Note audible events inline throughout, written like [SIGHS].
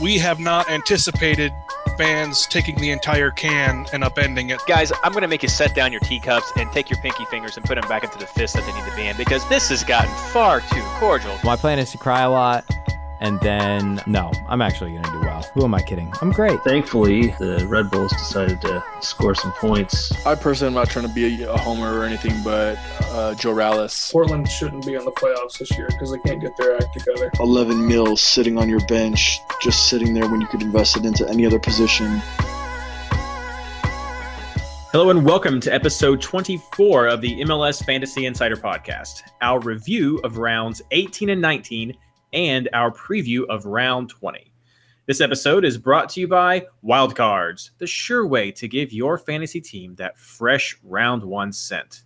we have not anticipated fans taking the entire can and upending it. Guys, I'm going to make you set down your teacups and take your pinky fingers and put them back into the fist that they need to be in because this has gotten far too cordial. My plan is to cry a lot. And then, no, I'm actually going to do well. Who am I kidding? I'm great. Thankfully, the Red Bulls decided to score some points. I personally am not trying to be a, a homer or anything, but uh, Joe Rallis. Portland shouldn't be on the playoffs this year because they can't get their act together. 11 mils sitting on your bench, just sitting there when you could invest it into any other position. Hello and welcome to episode 24 of the MLS Fantasy Insider Podcast, our review of rounds 18 and 19 and our preview of round 20. This episode is brought to you by Wildcards, the sure way to give your fantasy team that fresh round one scent.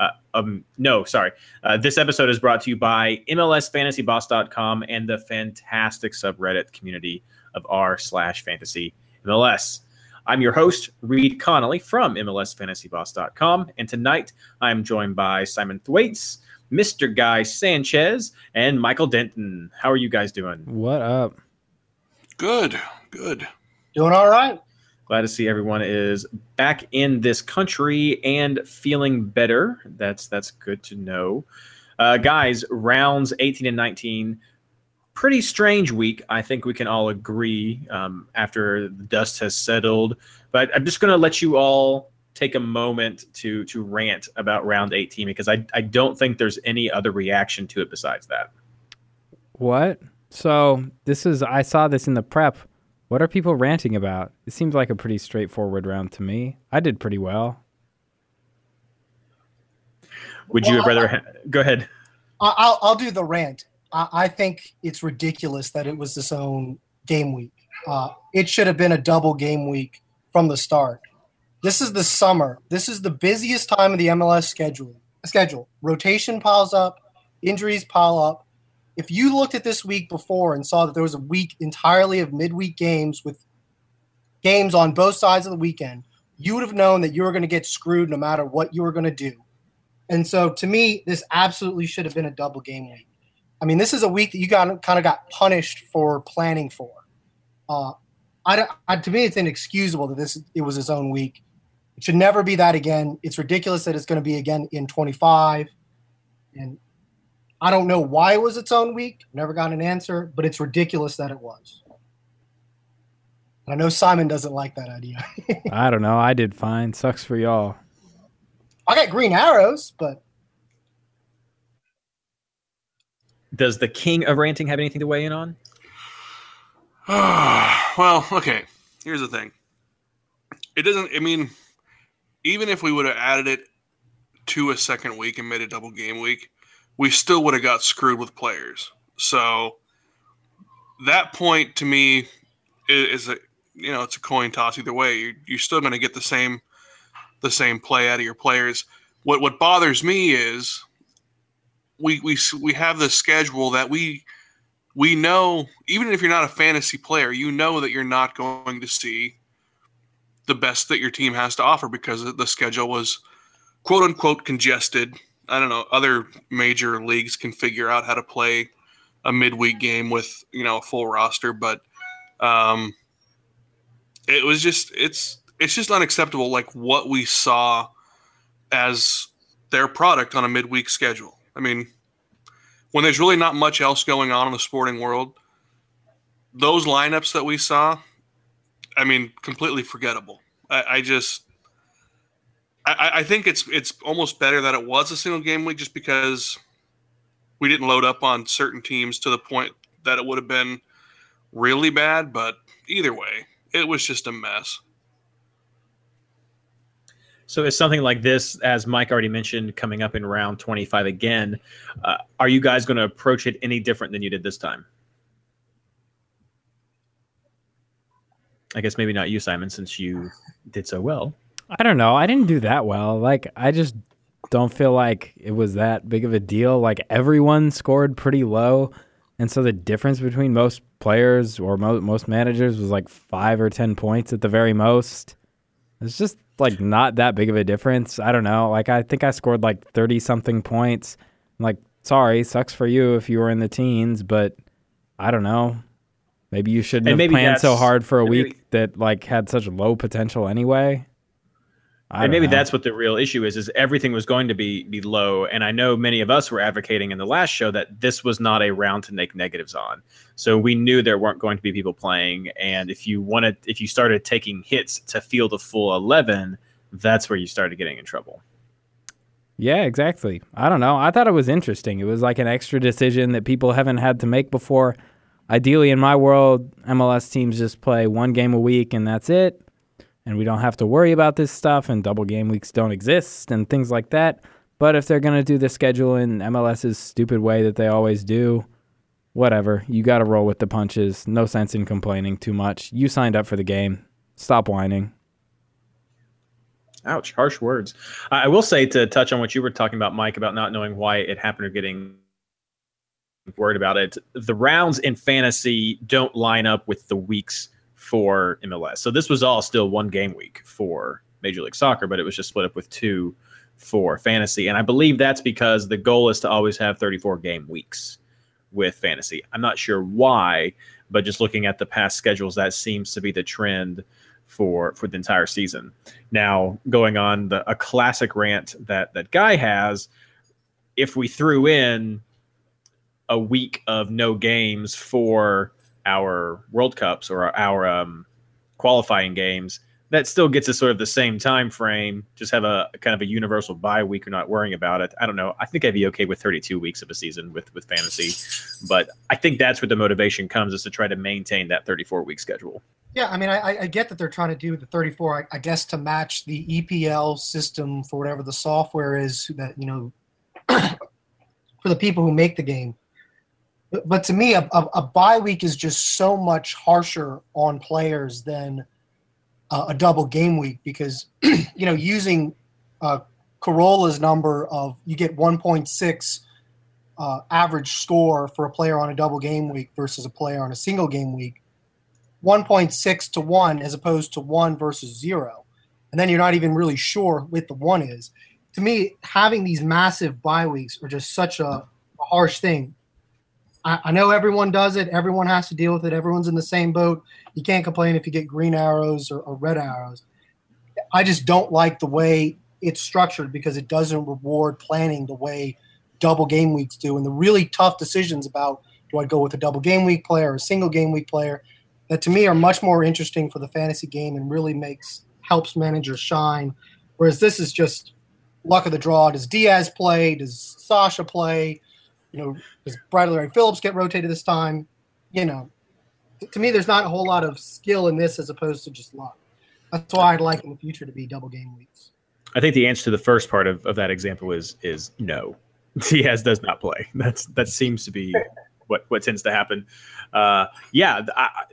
Uh, um, no, sorry. Uh, this episode is brought to you by MLSFantasyBoss.com and the fantastic subreddit community of r slash fantasy MLS. I'm your host, Reed Connolly from MLSFantasyBoss.com, and tonight I'm joined by Simon Thwaites, Mr. Guy Sanchez, and Michael Denton. How are you guys doing? What up? Good, good. Doing all right. Glad to see everyone is back in this country and feeling better. That's that's good to know. Uh, guys, rounds 18 and 19, pretty strange week. I think we can all agree um, after the dust has settled. But I'm just going to let you all take a moment to to rant about round 18 because I I don't think there's any other reaction to it besides that. What? So this is I saw this in the prep. What are people ranting about? It seems like a pretty straightforward round to me. I did pretty well. Would you have rather ha- go ahead? I- I'll, I'll do the rant. I, I think it's ridiculous that it was its own game week. Uh, it should have been a double game week from the start. This is the summer. This is the busiest time of the MLS schedule. Schedule rotation piles up, injuries pile up. If you looked at this week before and saw that there was a week entirely of midweek games with games on both sides of the weekend, you would have known that you were going to get screwed no matter what you were going to do. And so to me, this absolutely should have been a double game week. I mean, this is a week that you got kind of got punished for planning for. Uh, I, I, to me, it's inexcusable that this it was its own week. It should never be that again. It's ridiculous that it's going to be again in 25. And I don't know why it was its own week. Never got an answer, but it's ridiculous that it was. I know Simon doesn't like that idea. [LAUGHS] I don't know. I did fine. Sucks for y'all. I got green arrows, but Does the king of ranting have anything to weigh in on? [SIGHS] well, okay. Here's the thing. It doesn't. I mean, even if we would have added it to a second week and made a double game week, we still would have got screwed with players. So that point to me is, is a you know it's a coin toss either way. You're, you're still going to get the same the same play out of your players. What what bothers me is we we we have the schedule that we we know even if you're not a fantasy player, you know that you're not going to see the best that your team has to offer because the schedule was quote unquote congested. I don't know. Other major leagues can figure out how to play a midweek game with you know a full roster, but um, it was just it's it's just unacceptable. Like what we saw as their product on a midweek schedule. I mean, when there's really not much else going on in the sporting world, those lineups that we saw, I mean, completely forgettable. I, I just, I, I think it's it's almost better that it was a single game week, just because we didn't load up on certain teams to the point that it would have been really bad. But either way, it was just a mess. So it's something like this, as Mike already mentioned, coming up in round 25 again. Uh, are you guys going to approach it any different than you did this time? I guess maybe not you, Simon, since you did so well. I don't know. I didn't do that well. Like I just don't feel like it was that big of a deal. Like everyone scored pretty low, and so the difference between most players or mo- most managers was like five or ten points at the very most. It's just like not that big of a difference. I don't know. Like I think I scored like thirty something points. I'm like, sorry, sucks for you if you were in the teens, but I don't know. Maybe you shouldn't And have planned so hard for a and maybe- week that like had such low potential anyway. And maybe know. that's what the real issue is is everything was going to be be low and i know many of us were advocating in the last show that this was not a round to make negatives on so we knew there weren't going to be people playing and if you wanted if you started taking hits to field a full 11 that's where you started getting in trouble Yeah, exactly. I don't know. I thought it was interesting. It was like an extra decision that people haven't had to make before. Ideally, in my world, MLS teams just play one game a week and that's it. And we don't have to worry about this stuff, and double game weeks don't exist and things like that. But if they're going to do the schedule in MLS's stupid way that they always do, whatever. You got to roll with the punches. No sense in complaining too much. You signed up for the game. Stop whining. ouch harsh words i will say to touch on what you were talking about mike about not knowing why it happened or getting worried about it the rounds in fantasy don't line up with the weeks for MLS. So this was all still one game week for Major League Soccer, but it was just split up with two for fantasy. And I believe that's because the goal is to always have 34 game weeks with fantasy. I'm not sure why, but just looking at the past schedules, that seems to be the trend for for the entire season. Now, going on the a classic rant that that guy has, if we threw in a week of no games for our World Cups or our um, qualifying games, that still gets us sort of the same time frame. Just have a kind of a universal bye week. You're not worrying about it. I don't know. I think I'd be okay with 32 weeks of a season with with fantasy, but I think that's where the motivation comes is to try to maintain that 34 week schedule. Yeah, I mean, I, I- I get that they're trying to do the 34, I, I guess, to match the EPL system for whatever the software is that, you know, [COUGHS] for the people who make the game. But, but to me, a, a, a bye week is just so much harsher on players than uh, a double game week because, [CLEARS THROAT] you know, using uh, Corolla's number of you get 1.6 uh, average score for a player on a double game week versus a player on a single game week 1.6 to 1 as opposed to 1 versus 0 and then you're not even really sure what the 1 is. To me having these massive bye weeks are just such a, a harsh thing I, I know everyone does it everyone has to deal with it everyone's in the same boat you can't complain if you get green arrows or, or red arrows i just don't like the way it's structured because it doesn't reward planning the way double game weeks do and the really tough decisions about do i go with a double game week player or a single game week player that to me are much more interesting for the fantasy game and really makes helps managers shine. Whereas this is just luck of the draw. Does Diaz play? Does Sasha play? You know, does Bradley Wright-Phillips get rotated this time? You know, to me, there's not a whole lot of skill in this as opposed to just luck. That's why I'd like in the future to be double game weeks. I think the answer to the first part of, of that example is is no. [LAUGHS] Diaz does not play. That's that seems to be what what tends to happen. Uh, yeah, I,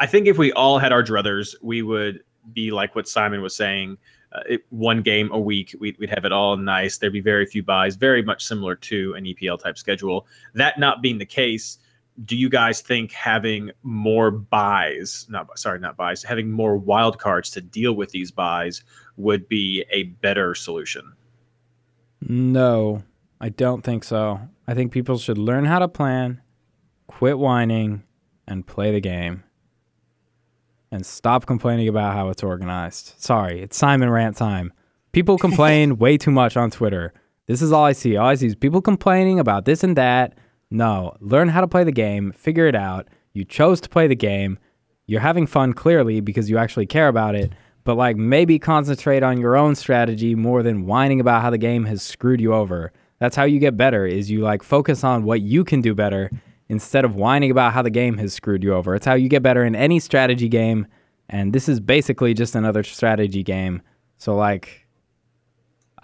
I think if we all had our druthers, we would be like what Simon was saying. Uh, it, one game a week, we'd, we'd have it all nice. There'd be very few buys, very much similar to an EPL type schedule. That not being the case, do you guys think having more buys, not sorry, not buys, having more wild cards to deal with these buys would be a better solution? No, I don't think so. I think people should learn how to plan, quit whining, and play the game. And stop complaining about how it's organized. Sorry, it's Simon rant time. People complain [LAUGHS] way too much on Twitter. This is all I see. All I see is people complaining about this and that. No, learn how to play the game, figure it out. You chose to play the game. You're having fun clearly because you actually care about it, but like maybe concentrate on your own strategy more than whining about how the game has screwed you over. That's how you get better is you like focus on what you can do better instead of whining about how the game has screwed you over. It's how you get better in any strategy game and this is basically just another strategy game. So like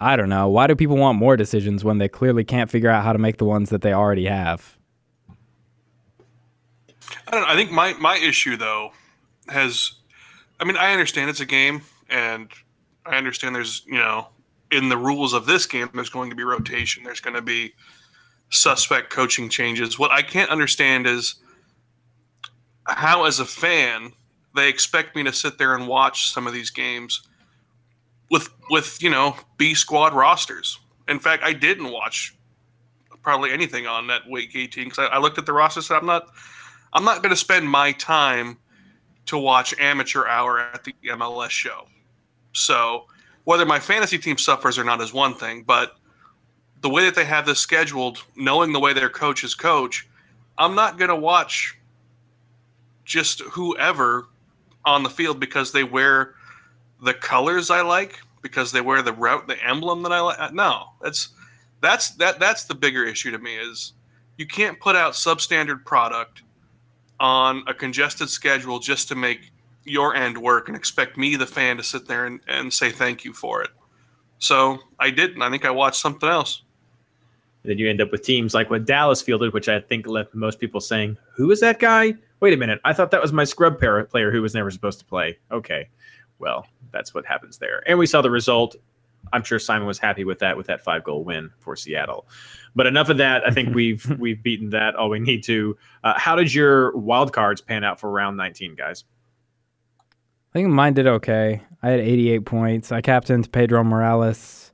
I don't know, why do people want more decisions when they clearly can't figure out how to make the ones that they already have? I don't know. I think my my issue though has, I mean, I understand it's a game, and I understand there's you know in the rules of this game there's going to be rotation. There's going to be suspect coaching changes. What I can't understand is how, as a fan, they expect me to sit there and watch some of these games with with you know B squad rosters. In fact, I didn't watch probably anything on that week 18 because I, I looked at the roster. So I'm not I'm not going to spend my time to watch amateur hour at the MLS show. So whether my fantasy team suffers or not is one thing, but the way that they have this scheduled, knowing the way their coaches coach, I'm not going to watch just whoever on the field because they wear the colors I like, because they wear the route, the emblem that I like. Uh, no, that's that's that that's the bigger issue to me is you can't put out substandard product on a congested schedule just to make your end work and expect me, the fan, to sit there and, and say thank you for it. So I didn't. I think I watched something else. Then you end up with teams like what Dallas fielded, which I think left most people saying, "Who is that guy? Wait a minute, I thought that was my scrub player who was never supposed to play." Okay, well, that's what happens there. And we saw the result. I'm sure Simon was happy with that with that five goal win for Seattle. But enough of that. I think [LAUGHS] we've we've beaten that all we need to. Uh, how did your wild cards pan out for round 19, guys? I think mine did okay. I had 88 points. I captained Pedro Morales,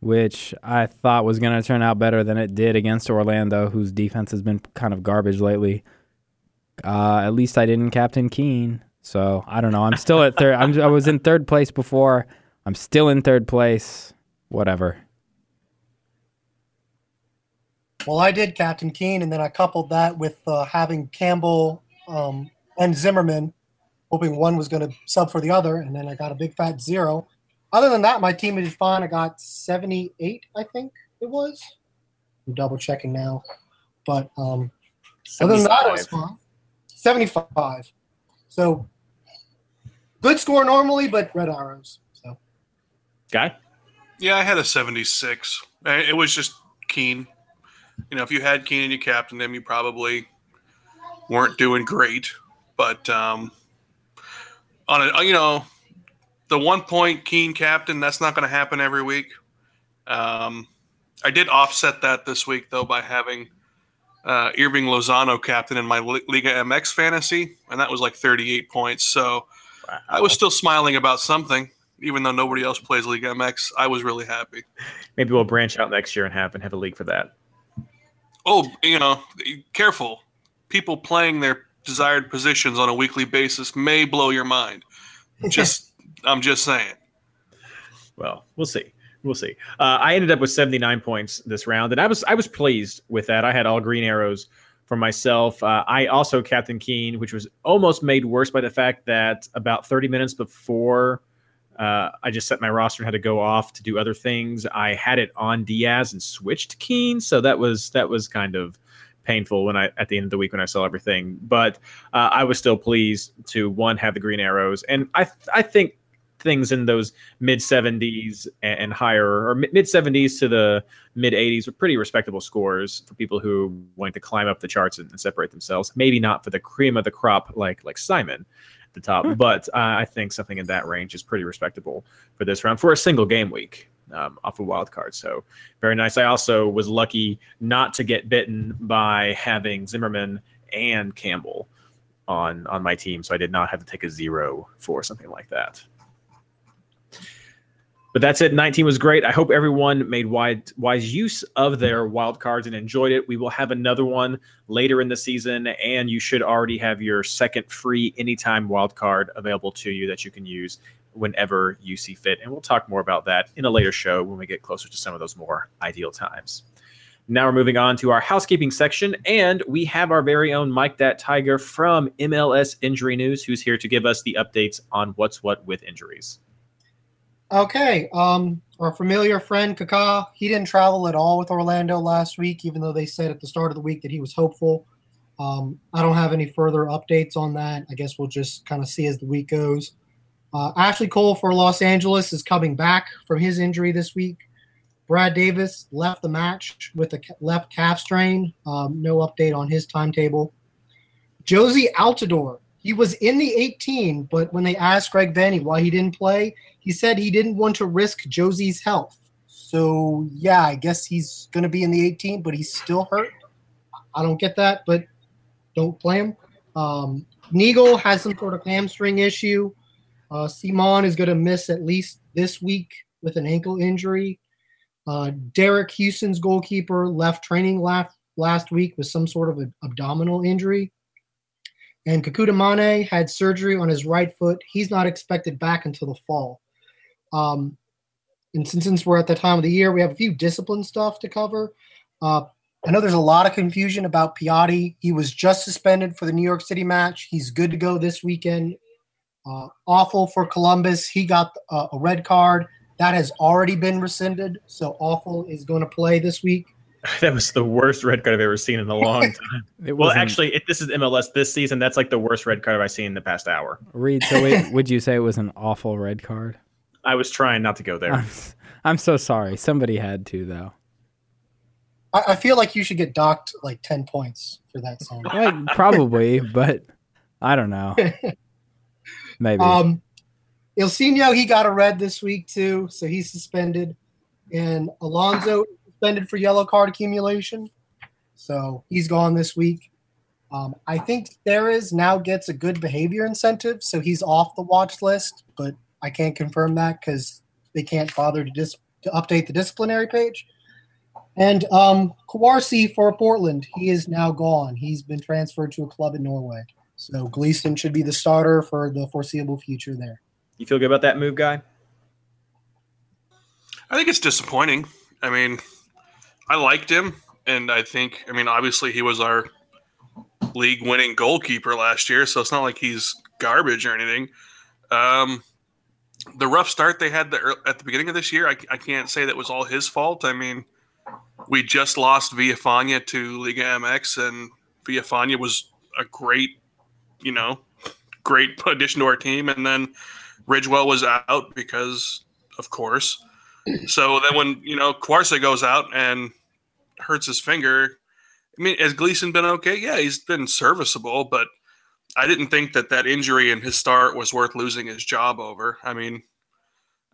which I thought was going to turn out better than it did against Orlando, whose defense has been kind of garbage lately. Uh, at least I didn't captain Keane. So I don't know. I'm still at third. I was in third place before. I'm still in third place. Whatever. Well, I did Captain Keane, and then I coupled that with uh, having Campbell um, and Zimmerman, hoping one was going to sub for the other, and then I got a big fat zero. Other than that, my team is fine. I got 78, I think it was. I'm double checking now. But um, other than that, it was fine. 75. So good score normally, but red arrows. So Guy? Yeah, I had a 76. Uh, It was just Keane. You know, if you had Keane and you captained him, you probably weren't doing great. But um, on a, you know, the one point Keane captain, that's not going to happen every week. Um, I did offset that this week though by having uh, Hirving Lozano captain in my Li- Liga MX fantasy, and that was like 38 points. So I was still smiling about something, even though nobody else plays Liga MX. I was really happy. Maybe we'll branch out next year and have and have a league for that. Oh, you know, careful. People playing their desired positions on a weekly basis may blow your mind. [LAUGHS] Just, I'm just saying. Well, we'll see. We'll see. Uh, I ended up with 79 points this round, and I was I was pleased with that. I had all green arrows for myself. Uh, I also Captain Keane, which was almost made worse by the fact that about 30 minutes before uh, I just set my roster and had to go off to do other things, I had it on Diaz and switched Keane, so that was that was kind of painful when I at the end of the week when I saw everything. But uh, I was still pleased to one have the green arrows, and I I think things in those mid 70s and, higher, or mid 70s to the mid 80s, were pretty respectable scores for people who want to climb up the charts and, and separate themselves. Maybe not for the cream of the crop like like Simon at the top, but uh, I think something in that range is pretty respectable for this round for a single game week um, off a wild card. So very nice. I also was lucky not to get bitten by having Zimmerman and Campbell on on my team, so I did not have to take a zero for something like that. But that's it. 19 was great. I hope everyone made wide, wise use of their wild cards and enjoyed it. We will have another one later in the season, and you should already have your second free anytime wild card available to you that you can use whenever you see fit. And we'll talk more about that in a later show when we get closer to some of those more ideal times. Now we're moving on to our housekeeping section, and we have our very own Mike That Tiger from MLS Injury News, who's here to give us the updates on what's what with injuries. Okay. Um, our familiar friend Kaká, he didn't travel at all with Orlando last week, even though they said at the start of the week that he was hopeful. Um, I don't have any further updates on that. I guess we'll just kind of see as the week goes. Uh, Ashley Cole for Los Angeles is coming back from his injury this week. Brad Davis left the match with a left calf strain. Um, no update on his timetable. Jozy Altidore, he was in the 18, but when they asked Greg Vanney why he didn't play, he said he didn't want to risk Jozy's health. So yeah, I guess he's going to be in the 18, but he's still hurt. I don't get that, but don't play him. Um, Neagle has some sort of hamstring issue. Uh, Simon is going to miss at least this week with an ankle injury. Uh, Deric Houston's goalkeeper left training last last week with some sort of an abdominal injury. And Kekuta Manneh had surgery on his right foot. He's not expected back until the fall. Um, and since, since we're at the time of the year, we have a few discipline stuff to cover. Uh, I know there's a lot of confusion about Piatti. He was just suspended for the New York City match. He's good to go this weekend. Uh, Afful for Columbus. He got uh, a red card. That has already been rescinded. So Afful is going to play this week. [LAUGHS] That was the worst red card I've ever seen in a long [LAUGHS] time. It well, wasn't- actually, if this is MLS this season, that's like the worst red card I've seen in the past hour. Reed. So wait, [LAUGHS] would you say it was an awful red card? I was trying not to go there. I'm, s- I'm so sorry. Somebody had to though. I, I feel like you should get docked like 10 points for that song. [LAUGHS] Well, probably, but I don't know. [LAUGHS] Maybe. Um, Ilsinho, he got a red this week too, so he's suspended. And Alonso suspended for yellow card accumulation, so he's gone this week. Um, I think Theres now gets a good behavior incentive, so he's off the watch list, but I can't confirm that because they can't bother to dis- to update the disciplinary page. And um, Kwarasey for Portland, he is now gone. He's been transferred to a club in Norway. So Gleeson should be the starter for the foreseeable future there. You feel good about that move, guy? I think it's disappointing. I mean, I liked him, and I think, I mean, obviously he was our league winning goalkeeper last year, so it's not like he's garbage or anything. Um, the rough start they had the, at the beginning of this year, I, I can't say that was all his fault. I mean, we just lost Villafaña to Liga MX, and Villafaña was a great, you know, great addition to our team. And then Ridgewell was out because, of course. [CLEARS THROAT] So then when, you know, Kwarasey goes out and hurts his finger, I mean, has Gleeson been okay? Yeah, he's been serviceable, but I didn't think that that injury in his start was worth losing his job over. I mean,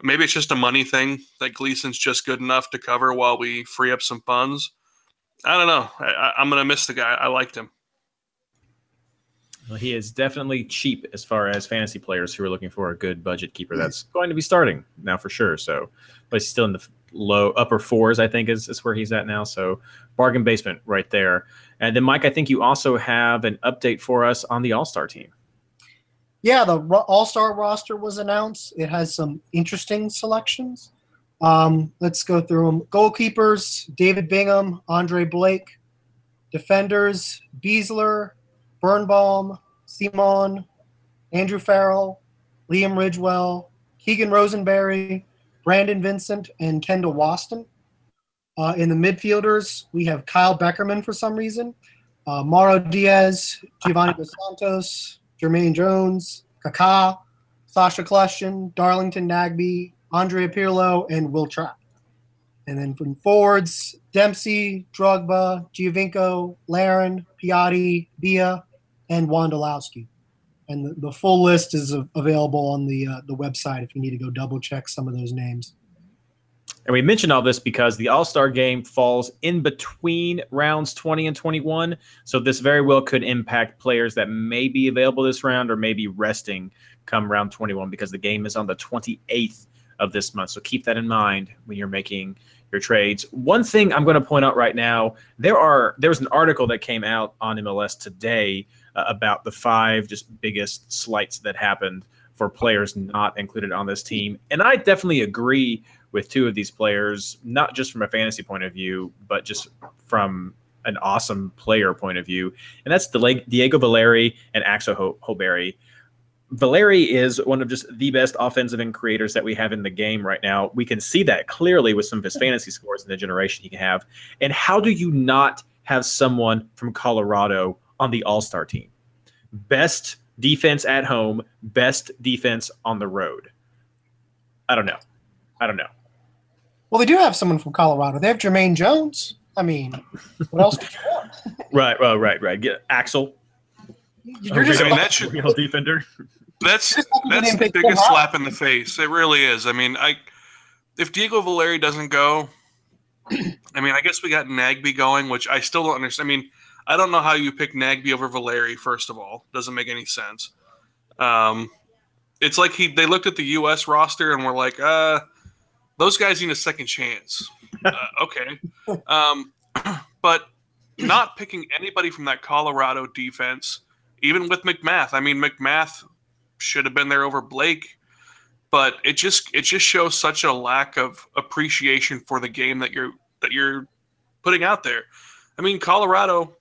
maybe it's just a money thing that Gleeson's just good enough to cover while we free up some funds. I don't know. I, I, I'm going to miss the guy. I liked him. Well, he is definitely cheap as far as fantasy players who are looking for a good budget keeper. Hmm. That's going to be starting now for sure. So, but he's still in the low upper fours, I think, is, is where he's at now. So, bargain basement right there. And then, Mike, I think you also have an update for us on the All Star team. Yeah, the All Star roster was announced. It has some interesting selections. Um, let's go through them. Goalkeepers: David Bingham, Andre Blake. Defenders: Besler, Birnbaum, Simon, Andrew Farrell, Liam Ridgewell, Keegan Rosenberry, Brandon Vincent, and Kendall Waston. Uh, in the midfielders, we have Kyle Beckerman for some reason, uh, Mauro Diaz, Giovanni Dos Santos, Jermaine Jones, Kaká, Sacha Kljestan, Darlington Nagbe, Andrea Pirlo, and Will Trapp. And then from forwards, Dempsey, Drogba, Giovinco, Larin, Piatti, Bia, and Wondolowski. And the, the full list is available on the uh, the website if you need to go double check some of those names. And we mentioned all this because the All Star game falls in between rounds 20 and 21. So this very well could impact players that may be available this round or may be resting come round 21 because the game is on the 28th of this month. So keep that in mind when you're making your trades. One thing I'm going to point out right now, there are there was an article that came out on MLS today uh, about the five just biggest slights that happened for players not included on this team. And I definitely agree with two of these players, not just from a fantasy point of view, but just from an awesome player point of view. And that's Diego Valeri and Axel Ho- Sjöberg. Valeri is one of just the best offensive end creators that we have in the game right now. We can see that clearly with some of his fantasy scores and the generation he can have. And how do you not have someone from Colorado on the All Star team? Best defense at home, best defense on the road. I don't know. I don't know. Well, they do have someone from Colorado. They have Jermaine Jones. I mean, what else could you want? [LAUGHS] Right, right, right, right. Get Axel. You're just I mean, that should real defender. That's Just like they that's the biggest slap in the face. It really is. I mean, I if Diego Valeri doesn't go, [CLEARS THROAT] I mean, I guess we got Nagbe going, which I still don't understand. I mean, I don't know how you pick Nagbe over Valeri. First of all, doesn't make any sense. Um, it's like he they looked at the U.S. roster and were like, uh, those guys need a second chance. [LAUGHS] uh, okay, um, [CLEARS THROAT] but not picking anybody from that Colorado defense, even with MacMath. I mean, MacMath should have been there over Blake, but it just it just shows such a lack of appreciation for the game that you're that you're putting out there. I mean, Colorado,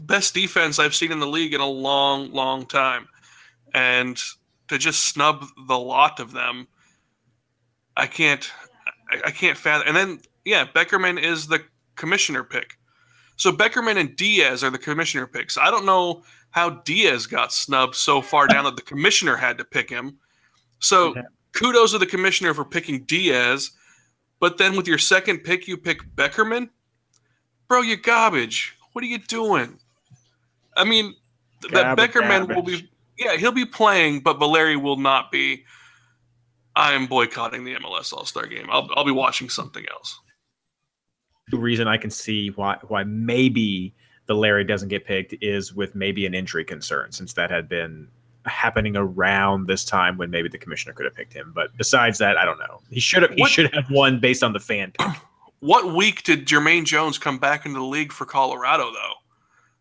best defense I've seen in the league in a long, long time, and to just snub the lot of them, I can't, I, I can't fathom. And then yeah, Beckerman is the commissioner pick. So Beckerman and Diaz are the commissioner picks. I don't know how Diaz got snubbed so far down that the commissioner had to pick him. So kudos to the commissioner for picking Diaz, but then with your second pick, you pick Beckerman. Bro, you garbage. What are you doing? I mean, th- that Beckerman will be, yeah, he'll be playing, but Valeri will not be. I am boycotting the MLS All Star game. I'll, I'll be watching something else. The reason I can see why why maybe Valeri doesn't get picked is with maybe an injury concern, since that had been happening around this time when maybe the commissioner could have picked him. But besides that, I don't know. He should have he What- should have won based on the fan [CLEARS THROAT] pick. What week did Jermaine Jones come back into the league for Colorado, though?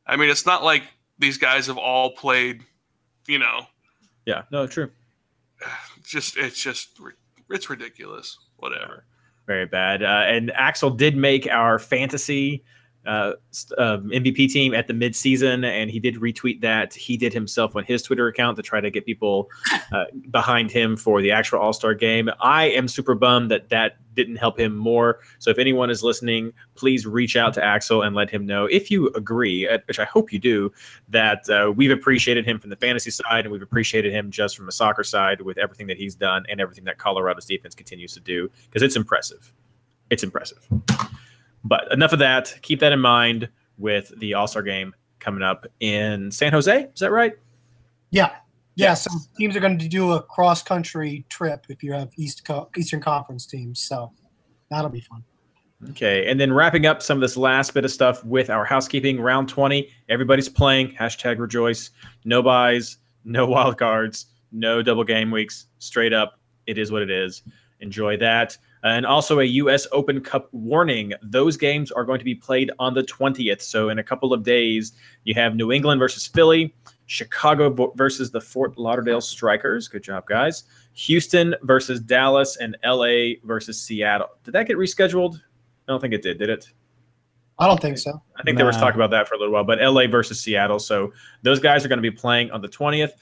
I mean, it's not like these guys have all played, you know, Yeah, no, true. [SIGHS] just it's just it's ridiculous. Whatever. Very bad. Uh, and Axel did make our fantasy uh, uh, MVP team at the midseason, and he did retweet that. He did himself on his Twitter account to try to get people [LAUGHS] uh, behind him for the actual All Star game. I am super bummed that that didn't help him more. So if anyone is listening, please reach out to Axel and let him know if you agree, uh, which I hope you do, that uh, we've appreciated him from the fantasy side and we've appreciated him just from the soccer side with everything that he's done and everything that Colorado's defense continues to do because it's impressive. It's impressive. But enough of that. Keep that in mind with the All Star game coming up in San Jose. Is that right? Yeah. Yeah, so teams are going to do a cross country trip if you have East Co- Eastern Conference teams. So that'll be fun. Okay, and then wrapping up some of this last bit of stuff with our housekeeping round 20. Everybody's playing. Hashtag rejoice. No buys, no [LAUGHS] wild cards, no double game weeks. Straight up, it is what it is. Enjoy that. And also a U.S. Open Cup warning. Those games are going to be played on the 20th. So in a couple of days, you have New England versus Philly, Chicago versus the Fort Lauderdale Strikers. Good job, guys. Houston versus Dallas, and L.A. versus Seattle. Did that get rescheduled? I don't think it did. Did it? I don't think so. I think there was talk about that for a little while, but LA versus Seattle. So those guys are going to be playing on the 20th.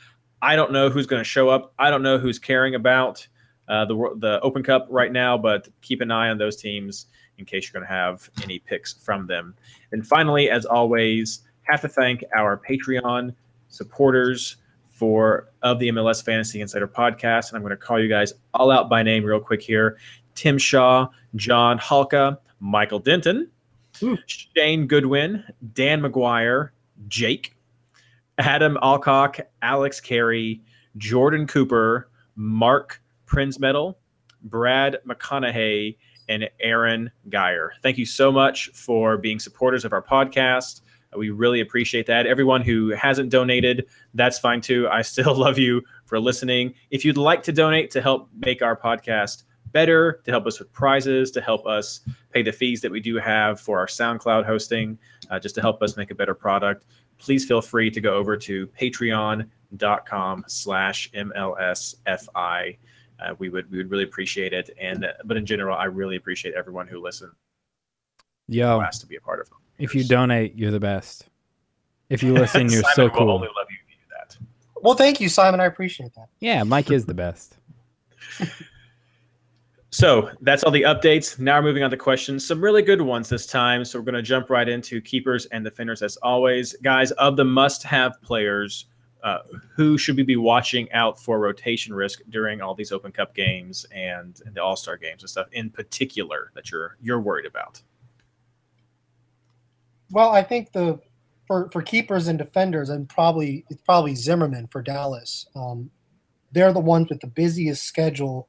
I don't know who's going to show up. I don't know who's caring about uh, the the Open Cup right now, but keep an eye on those teams in case you're going to have any picks from them. And finally, as always, have to thank our Patreon supporters for of the MLS Fantasy Insider podcast, and I'm going to call you guys all out by name real quick here: Tim Shaw, John Halka, Michael Denton. Shane Goodwin, Dan McGuire, Jake, Adam Alcock, Alex Carey, Jordan Cooper, Mark Prinsmetal, Brad McConaughey, and Aaron Geyer. Thank you so much for being supporters of our podcast. We really appreciate that. Everyone who hasn't donated, that's fine too. I still [LAUGHS] love you for listening. If you'd like to donate to help make our podcast better, to help us with prizes, to help us pay the fees that we do have for our SoundCloud hosting, uh, just to help us make a better product, please feel free to go over to patreon.com slash MLSFI. Uh, we would we would really appreciate it. And uh, but in general, I really appreciate everyone who listens Yo, who has to be a part of them. if you donate, you're the best. If you [LAUGHS] listen, you're Simon so will cool. only love you if you do that. Well, thank you, Simon. I appreciate that. Yeah, Mike is the best. [LAUGHS] So that's all the updates. Now we're moving on to questions. Some really good ones this time. So we're going to jump right into keepers and defenders as always. Guys, of the must have players, uh, who should we be watching out for rotation risk during all these Open Cup games and, and the All Star games and stuff in particular that you're you're worried about? Well, I think the for for keepers and defenders, and probably it's probably Zimmerman for Dallas. Um, they're the ones with the busiest schedule.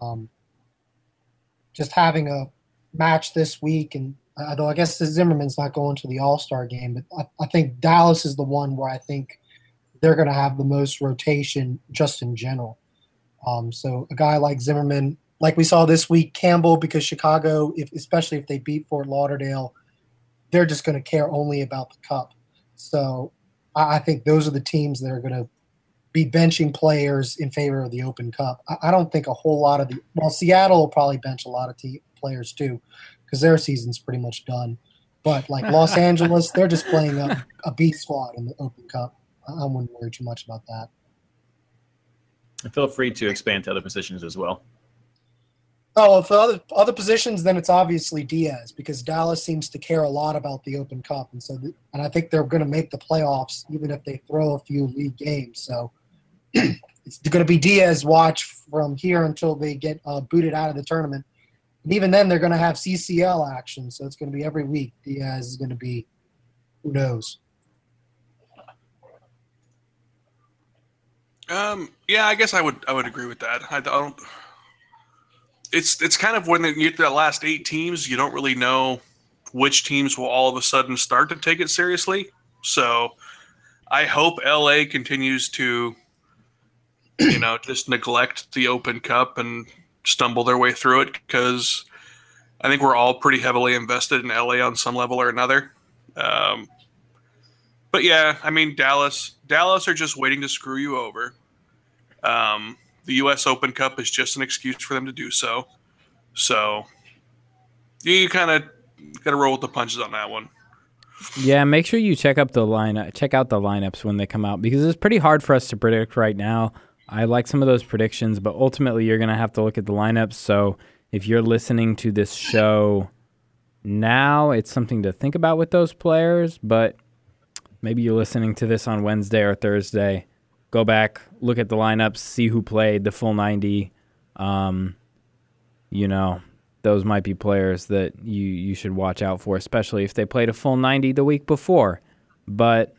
Um, just having a match this week, and although I guess Zimmerman's not going to the All Star game, but I, I think Dallas is the one where I think they're going to have the most rotation just in general. Um, so a guy like Zimmerman, like we saw this week, Campbell, because Chicago, if, especially if they beat Fort Lauderdale, they're just going to care only about the cup. So I, I think those are the teams that are going to be benching players in favor of the Open Cup. I, I don't think a whole lot of the well, Seattle will probably bench a lot of te- players too because their season's pretty much done. But like Los [LAUGHS] Angeles, they're just playing a, a B squad in the Open Cup. I, I wouldn't worry too much about that. And feel free to expand to other positions as well. Oh, for other other positions, then it's obviously Diaz because Dallas seems to care a lot about the Open Cup, and so the, and I think they're going to make the playoffs even if they throw a few league games. So [CLEARS THROAT] it's going to be Diaz watch from here until they get uh, booted out of the tournament, and even then they're going to have CCL action, so it's going to be every week. Diaz is going to be who knows. Um, yeah, I guess I would I would agree with that. I don't. It's it's kind of when you get to that last eight teams, you don't really know which teams will all of a sudden start to take it seriously. So, I hope LA continues to, you know, [CLEARS THROAT] just neglect the Open Cup and stumble their way through it because I think we're all pretty heavily invested in LA on some level or another. Um, but yeah, I mean Dallas. Dallas are just waiting to screw you over. Um, the U.S. Open Cup is just an excuse for them to do so. So you kind of got to roll with the punches on that one. Yeah, make sure you check up the line. Check out the lineups when they come out because it's pretty hard for us to predict right now. I like some of those predictions, but ultimately you're gonna have to look at the lineups. So if you're listening to this show now, it's something to think about with those players. But maybe you're listening to this on Wednesday or Thursday. Go back, look at the lineups, see who played the full 90. Um, you know, those might be players that you, you should watch out for, especially if they played a full 90 the week before. But,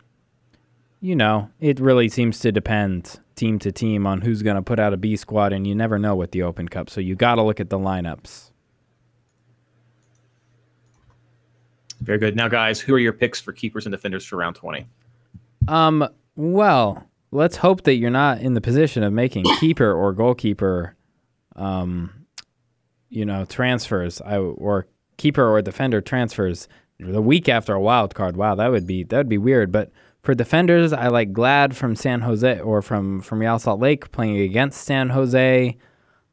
you know, it really seems to depend team to team on who's going to put out a B squad, and you never know with the Open Cup. So you got to look at the lineups. Very good. Now, guys, who are your picks for keepers and defenders for round 20? Um, well, let's hope that you're not in the position of making [COUGHS] keeper or goalkeeper, um, you know, transfers. I or keeper or defender transfers the week after a wild card. Wow, that would be that would be weird. But for defenders, I like Glad from San Jose or from from Real Salt Lake playing against San Jose.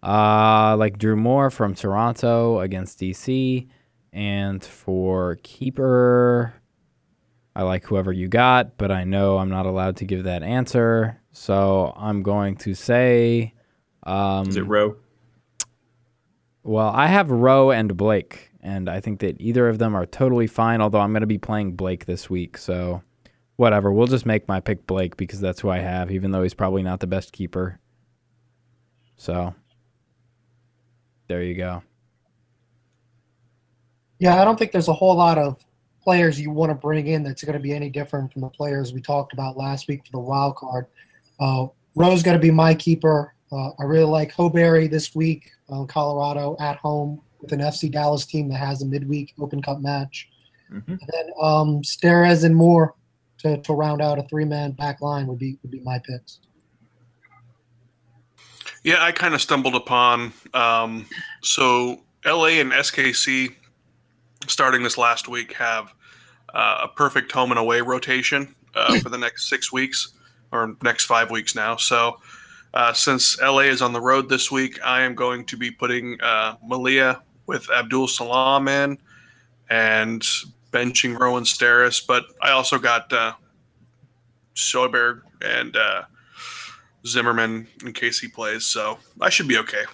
Uh, like Drew Moor from Toronto against DC. And for keeper, I like whoever you got, but I know I'm not allowed to give that answer. So I'm going to say. Um, Is it Rowe? Well, I have Rowe and Blake, and I think that either of them are totally fine, although I'm going to be playing Blake this week. So whatever. We'll just make my pick Blake because that's who I have, even though he's probably not the best keeper. So there you go. Yeah, I don't think there's a whole lot of players you want to bring in that's going to be any different from the players we talked about last week for the wild card. Uh, Rowe's going to be my keeper. Uh, I really like Sjöberg this week, uh, Colorado at home with an FC Dallas team that has a midweek Open Cup match. Mm-hmm. And then um, Steres and Moor to, to round out a three man back line would be would be my picks. Yeah, I kind of stumbled upon. Um, so LA and SKC starting this last week have uh, a perfect home and away rotation uh, [CLEARS THROAT] for the next six weeks or next five weeks now. So uh, since LA is on the road this week, I am going to be putting uh, Malia with Abdul-Salaam in and benching Rowan Steres. But I also got uh, Sjöberg and uh, Zimmerman in case he plays. So I should be okay.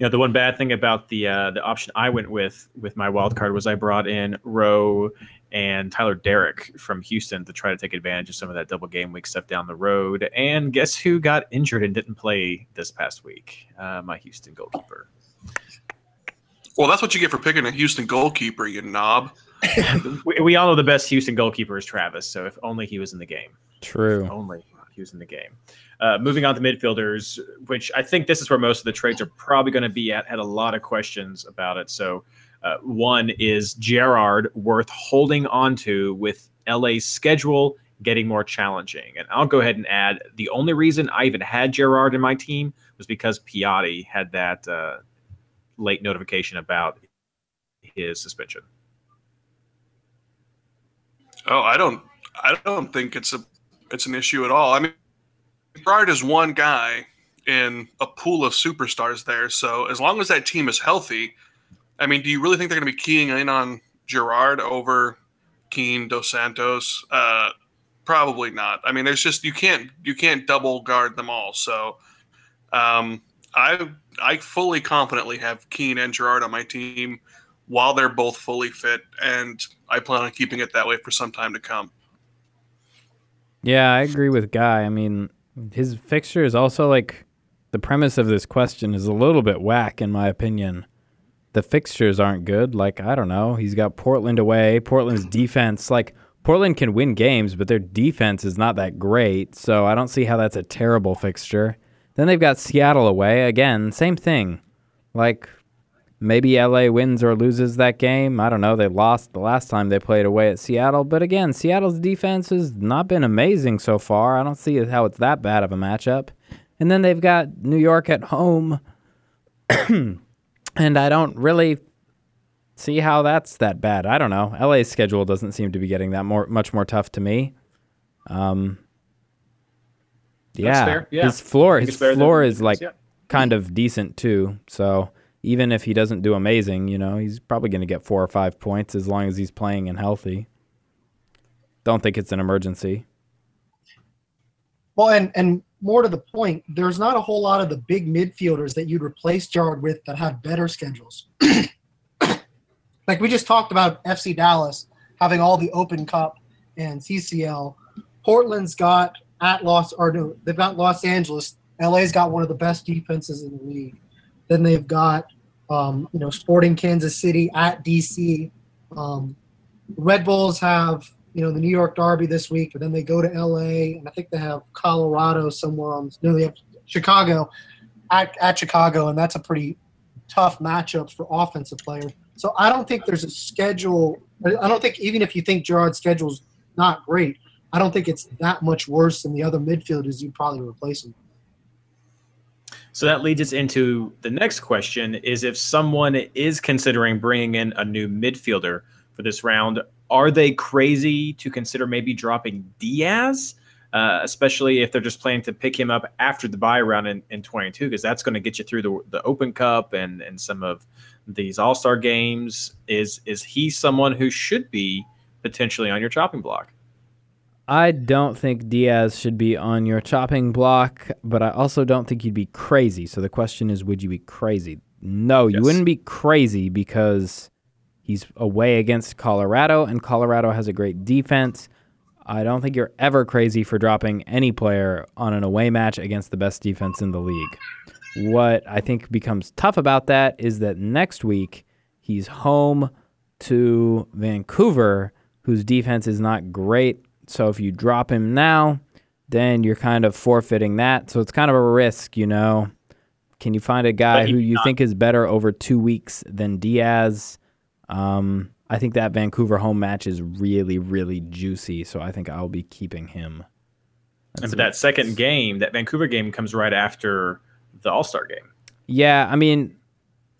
You know, the one bad thing about the uh, the option I went with with my wild card was I brought in Rowe and Tyler Deric from Houston to try to take advantage of some of that double game week stuff down the road. And guess who got injured and didn't play this past week? Uh, my Houston goalkeeper. Well, that's what you get for picking a Houston goalkeeper, you knob. [LAUGHS] we, we all know the best Houston goalkeeper is Travis. So if only he was in the game. True. If only in the game. Uh, moving on to midfielders, which I think this is where most of the trades are probably going to be at. Had a lot of questions about it. So uh, one is Gerrard worth holding on to with LA's schedule getting more challenging? And I'll go ahead and add the only reason I even had Gerrard in my team was because Piatti had that uh, late notification about his suspension. Oh, I don't. I don't think it's a it's an issue at all. I mean, Gerrard is one guy in a pool of superstars there. So as long as that team is healthy, I mean, do you really think they're going to be keying in on Gerrard over Keane, Dos Santos? Uh, probably not. I mean, there's just you can't you can't double guard them all. So um, I I fully confidently have Keane and Gerrard on my team while they're both fully fit, and I plan on keeping it that way for some time to come. Yeah, I agree with Guy. I mean, his fixture is also like the premise of this question is a little bit whack in my opinion. The fixtures aren't good. Like, I don't know. He's got Portland away. Portland's [CLEARS THROAT] defense, like Portland can win games, but their defense is not that great. So I don't see how that's a terrible fixture. Then they've got Seattle away. Again, same thing. Like maybe LA wins or loses that game. I don't know. They lost the last time they played away at Seattle. But again, Seattle's defense has not been amazing so far. I don't see how it's that bad of a matchup. And then they've got New York at home. [COUGHS] and I don't really see how that's that bad. I don't know. LA's schedule doesn't seem to be getting that more much more tough to me. Um, yeah. Yeah. his floor his it's better than floor is like yeah. kind of decent too. So even if he doesn't do amazing, you know, he's probably going to get four or five points as long as he's playing and healthy. Don't think it's an emergency. Well, and and more to the point, there's not a whole lot of the big midfielders that you'd replace Gerrard with that have better schedules. [COUGHS] like we just talked about FC Dallas having all the Open Cup and CCL. Portland's got at Los or no, they've got Los Angeles. LA's got one of the best defenses in the league. Then they've got um, you know Sporting Kansas City at DC. Um, Red Bulls have you know the New York Derby this week, but then they go to LA, and I think they have Colorado somewhere on. No, they have Chicago at, at Chicago, and that's a pretty tough matchup for offensive players. So I don't think there's a schedule. I don't think even if you think Gerrard's schedule's not great, I don't think it's that much worse than the other midfielders you'd probably replace him. So that leads us into the next question: Is if someone is considering bringing in a new midfielder for this round, are they crazy to consider maybe dropping Diaz, uh, especially if they're just planning to pick him up after the buy round in, in 22, because that's going to get you through the, the Open Cup and and some of these All Star games. Is is he someone who should be potentially on your chopping block? I don't think Diaz should be on your chopping block, but I also don't think you'd be crazy. So the question is, would you be crazy? No, you wouldn't be crazy because he's away against Colorado, and Colorado has a great defense. I don't think you're ever crazy for dropping any player on an away match against the best defense in the league. What I think becomes tough about that is that next week he's home to Vancouver, whose defense is not great. So if you drop him now, then you're kind of forfeiting that. So it's kind of a risk, you know. Can you find a guy who you not- think is better over two weeks than Diaz? Um, I think that Vancouver home match is really, really juicy. So I think I'll be keeping him. And but that second game, that Vancouver game, comes right after the All Star game. Yeah, I mean,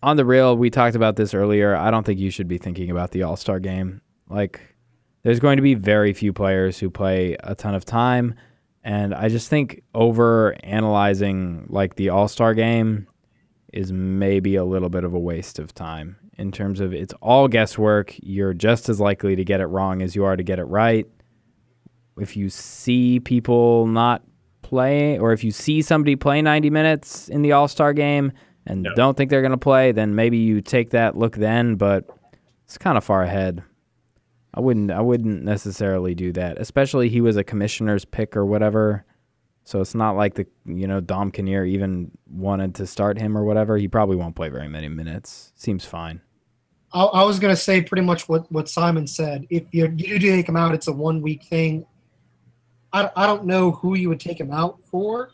on the real, we talked about this earlier. I don't think you should be thinking about the All Star game. Like, there's going to be very few players who play a ton of time, and I just think over analyzing like the All Star game is maybe a little bit of a waste of time in terms of it's all guesswork. You're just as likely to get it wrong as you are to get it right. If you see people not play, or if you see somebody play 90 minutes in the All Star game and No. don't think they're going to play, then maybe you take that look then. But it's kind of far ahead. I wouldn't. I wouldn't necessarily do that, especially he was a commissioner's pick or whatever. So it's not like the you know Dom Kinnear even wanted to start him or whatever. He probably won't play very many minutes. Seems fine. I, I was to say pretty much what, what Simon said. If you, you do take him out, it's a one week thing. I, I don't know who you would take him out for.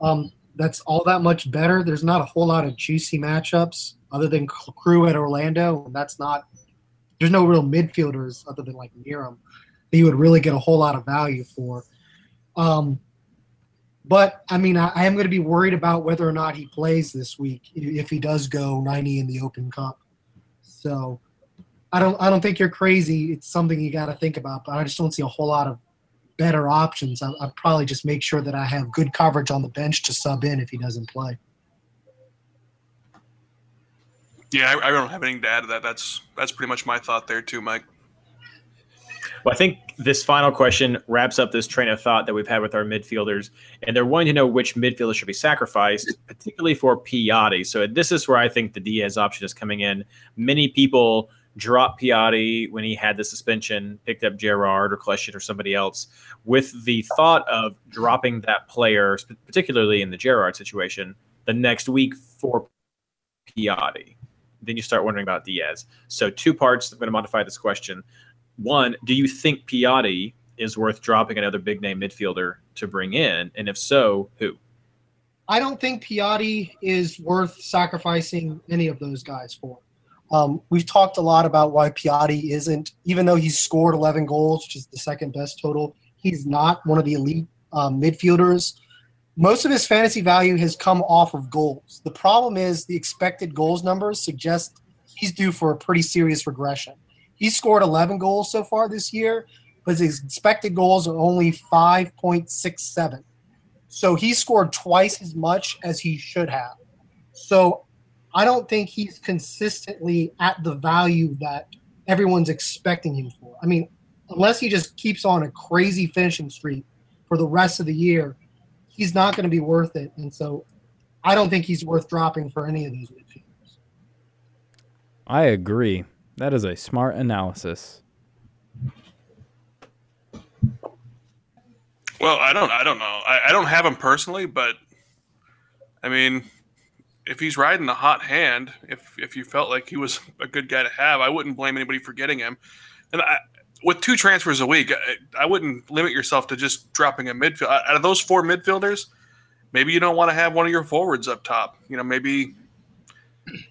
Um, that's all that much better. There's not a whole lot of juicy matchups other than Crew at Orlando. And that's not, there's no real midfielders other than like Meram that you would really get a whole lot of value for. Um, but I mean, I, I am going to be worried about whether or not he plays this week if he does go 90 in the Open Cup. So I don't I don't think you're crazy. It's something you got to think about, but I just don't see a whole lot of better options, I, I'd probably just make sure that I have good coverage on the bench to sub in if he doesn't play. Yeah, I, I don't have anything to add to that. That's that's pretty much my thought there too, Mike. Well, I think this final question wraps up this train of thought that we've had with our midfielders, and they're wanting to know which midfielder should be sacrificed, particularly for Piatti. So this is where I think the Diaz option is coming in. Many people dropped Piatti when he had the suspension, picked up Gerrard or Kljestan or somebody else, with the thought of dropping that player, particularly in the Gerrard situation, the next week for Piatti. Then you start wondering about Diaz. So two parts. I'm going to modify this question one, do you think Piatti is worth dropping another big name midfielder to bring in? And if so, who? I don't think Piatti is worth sacrificing any of those guys for. Um, we've talked a lot about why Piatti isn't, even though he's scored 11 goals, which is the second best total, he's not one of the elite um, midfielders. Most of his fantasy value has come off of goals. The problem is the expected goals numbers suggest he's due for a pretty serious regression. He scored 11 goals so far this year, but his expected goals are only 5.67. So he scored twice as much as he should have. So I don't think he's consistently at the value that everyone's expecting him for. I mean, unless he just keeps on a crazy finishing streak for the rest of the year, he's not going to be worth it. And so I don't think he's worth dropping for any of these midfielders. I agree. That is a smart analysis. Well, I don't. I don't know. I, I don't have him personally, but I mean, if he's riding the hot hand, if if you felt like he was a good guy to have, I wouldn't blame anybody for getting him. And I, with two transfers a week, I, I, wouldn't limit yourself to just dropping a midfield. Uh, out of those four midfielders, maybe you don't want to have one of your forwards up top. You know, maybe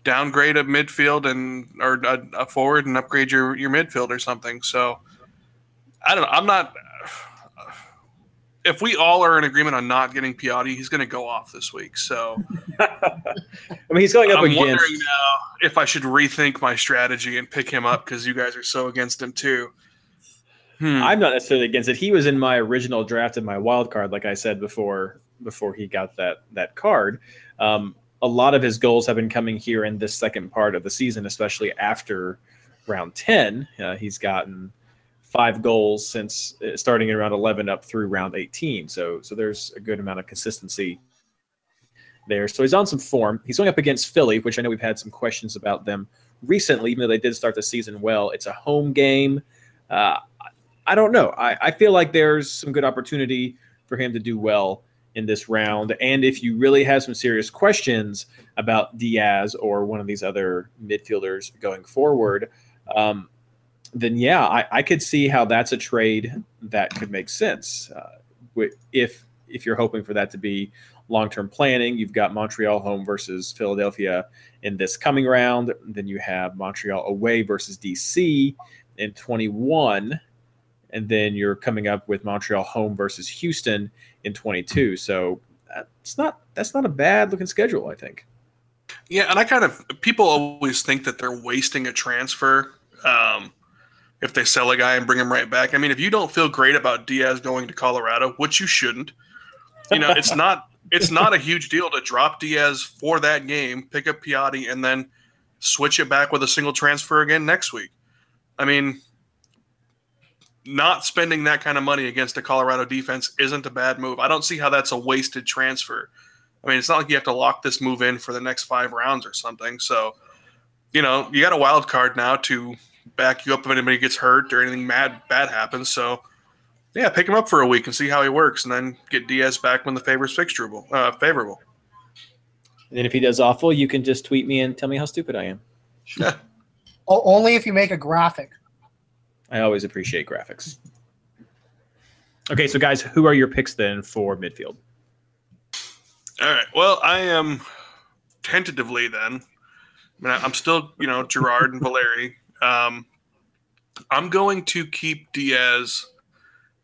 downgrade a midfield and or a, a, forward and upgrade your your midfield or something. So I don't know. I'm not. If we all are in agreement on not getting Piatti, he's going to go off this week. So [LAUGHS] I mean, he's going up I'm against. wondering now if I should rethink my strategy and pick him up because you guys are so against him too. Hmm. I'm not necessarily against it. He was in my original draft in my wild card, like I said before. Before he got that that card, um, a lot of his goals have been coming here in this second part of the season, especially after round 10. Uh, he's gotten five goals since uh, starting in round 11 up through round 18. So, so there's a good amount of consistency there. So he's on some form. He's going up against Philly, which I know we've had some questions about them recently, even though they did start the season well. It's a home game. Uh, I don't know. I, I feel like there's some good opportunity for him to do well in this round. And if you really have some serious questions about Diaz or one of these other midfielders going forward, um, then yeah, I, I, could see how that's a trade that could make sense. Uh, if if you're hoping for that to be long term planning, you've got Montreal home versus Philadelphia in this coming round. Then you have Montreal away versus DC in 21 and then you're coming up with Montreal home versus Houston in 22. So it's not that's not a bad looking schedule, I think. Yeah, and I kind of people always think that they're wasting a transfer um, if they sell a guy and bring him right back. I mean, if you don't feel great about Diaz going to Colorado, which you shouldn't, you know, it's not it's not a huge deal to drop Diaz for that game, pick up Piatti, and then switch it back with a single transfer again next week. I mean, not spending that kind of money against a Colorado defense isn't a bad move. I don't see how that's a wasted transfer. I mean, it's not like you have to lock this move in for the next five rounds or something. So, you know, you got a wild card now to back you up if anybody gets hurt or anything mad bad happens. So, yeah, pick him up for a week and see how he works, and then get Diaz back when the favor's fixturable, uh, favorable. And then if he does awful, you can just tweet me and tell me how stupid I am. [LAUGHS] Yeah. Only if you make a graphic. I always appreciate graphics. Okay, so guys, who are your picks then for midfield? All right. Well, I am tentatively then. I mean, I'm still, you know, Gerrard and Valeri. Um, I'm going to keep Diaz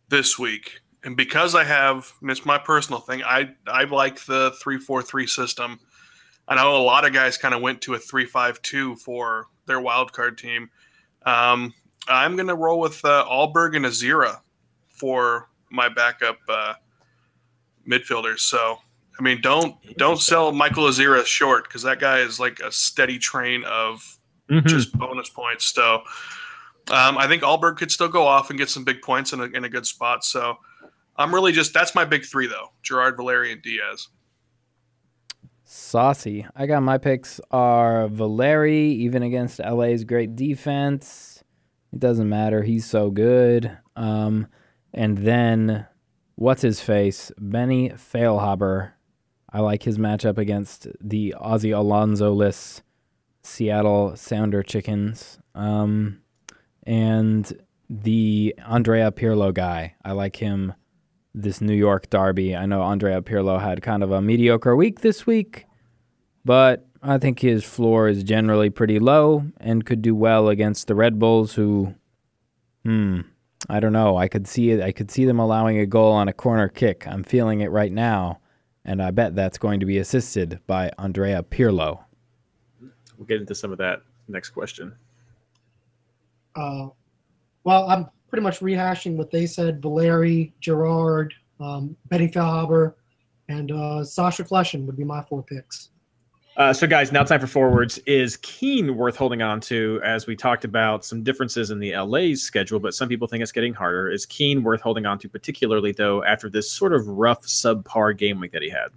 this week, and because I have, and it's my personal thing. I I like the three four three system. I know a lot of guys kind of went to a three five two for their wild card team. Um, I'm going to roll with uh, Alberg and Azira for my backup uh, midfielders. So I mean, don't don't sell Michael Azira short because that guy is like a steady train of Mhm. just bonus points. So um, I think Alberg could still go off and get some big points in a, in a good spot. So I'm really just that's my big three though: Gerrard, Valeri, and Diaz. Saucy. I got my picks are Valeri, even against LA's great defense. It doesn't matter. He's so good. Um, and then what's his face? Benny Feilhaber. I like his matchup against the Ozzie Alonso-less Seattle Sounder Chickens. Um, and the Andrea Pirlo guy. I like him this New York derby. I know Andrea Pirlo had kind of a mediocre week this week, but I think his floor is generally pretty low and could do well against the Red Bulls who hmm, I don't know. I could see it I could see them allowing a goal on a corner kick. I'm feeling it right now, and I bet that's going to be assisted by Andrea Pirlo. We'll get into some of that next question. Uh, well, I'm pretty much rehashing what they said. Valeri, Gerrard, um, Betty Feilhaber, and uh, Sacha Kljestan would be my four picks. Uh, so, guys, now time for forwards. Is Keane worth holding on to? As we talked about some differences in the LA's schedule, but some people think it's getting harder. Is Keane worth holding on to, particularly though after this sort of rough, subpar game week that he had?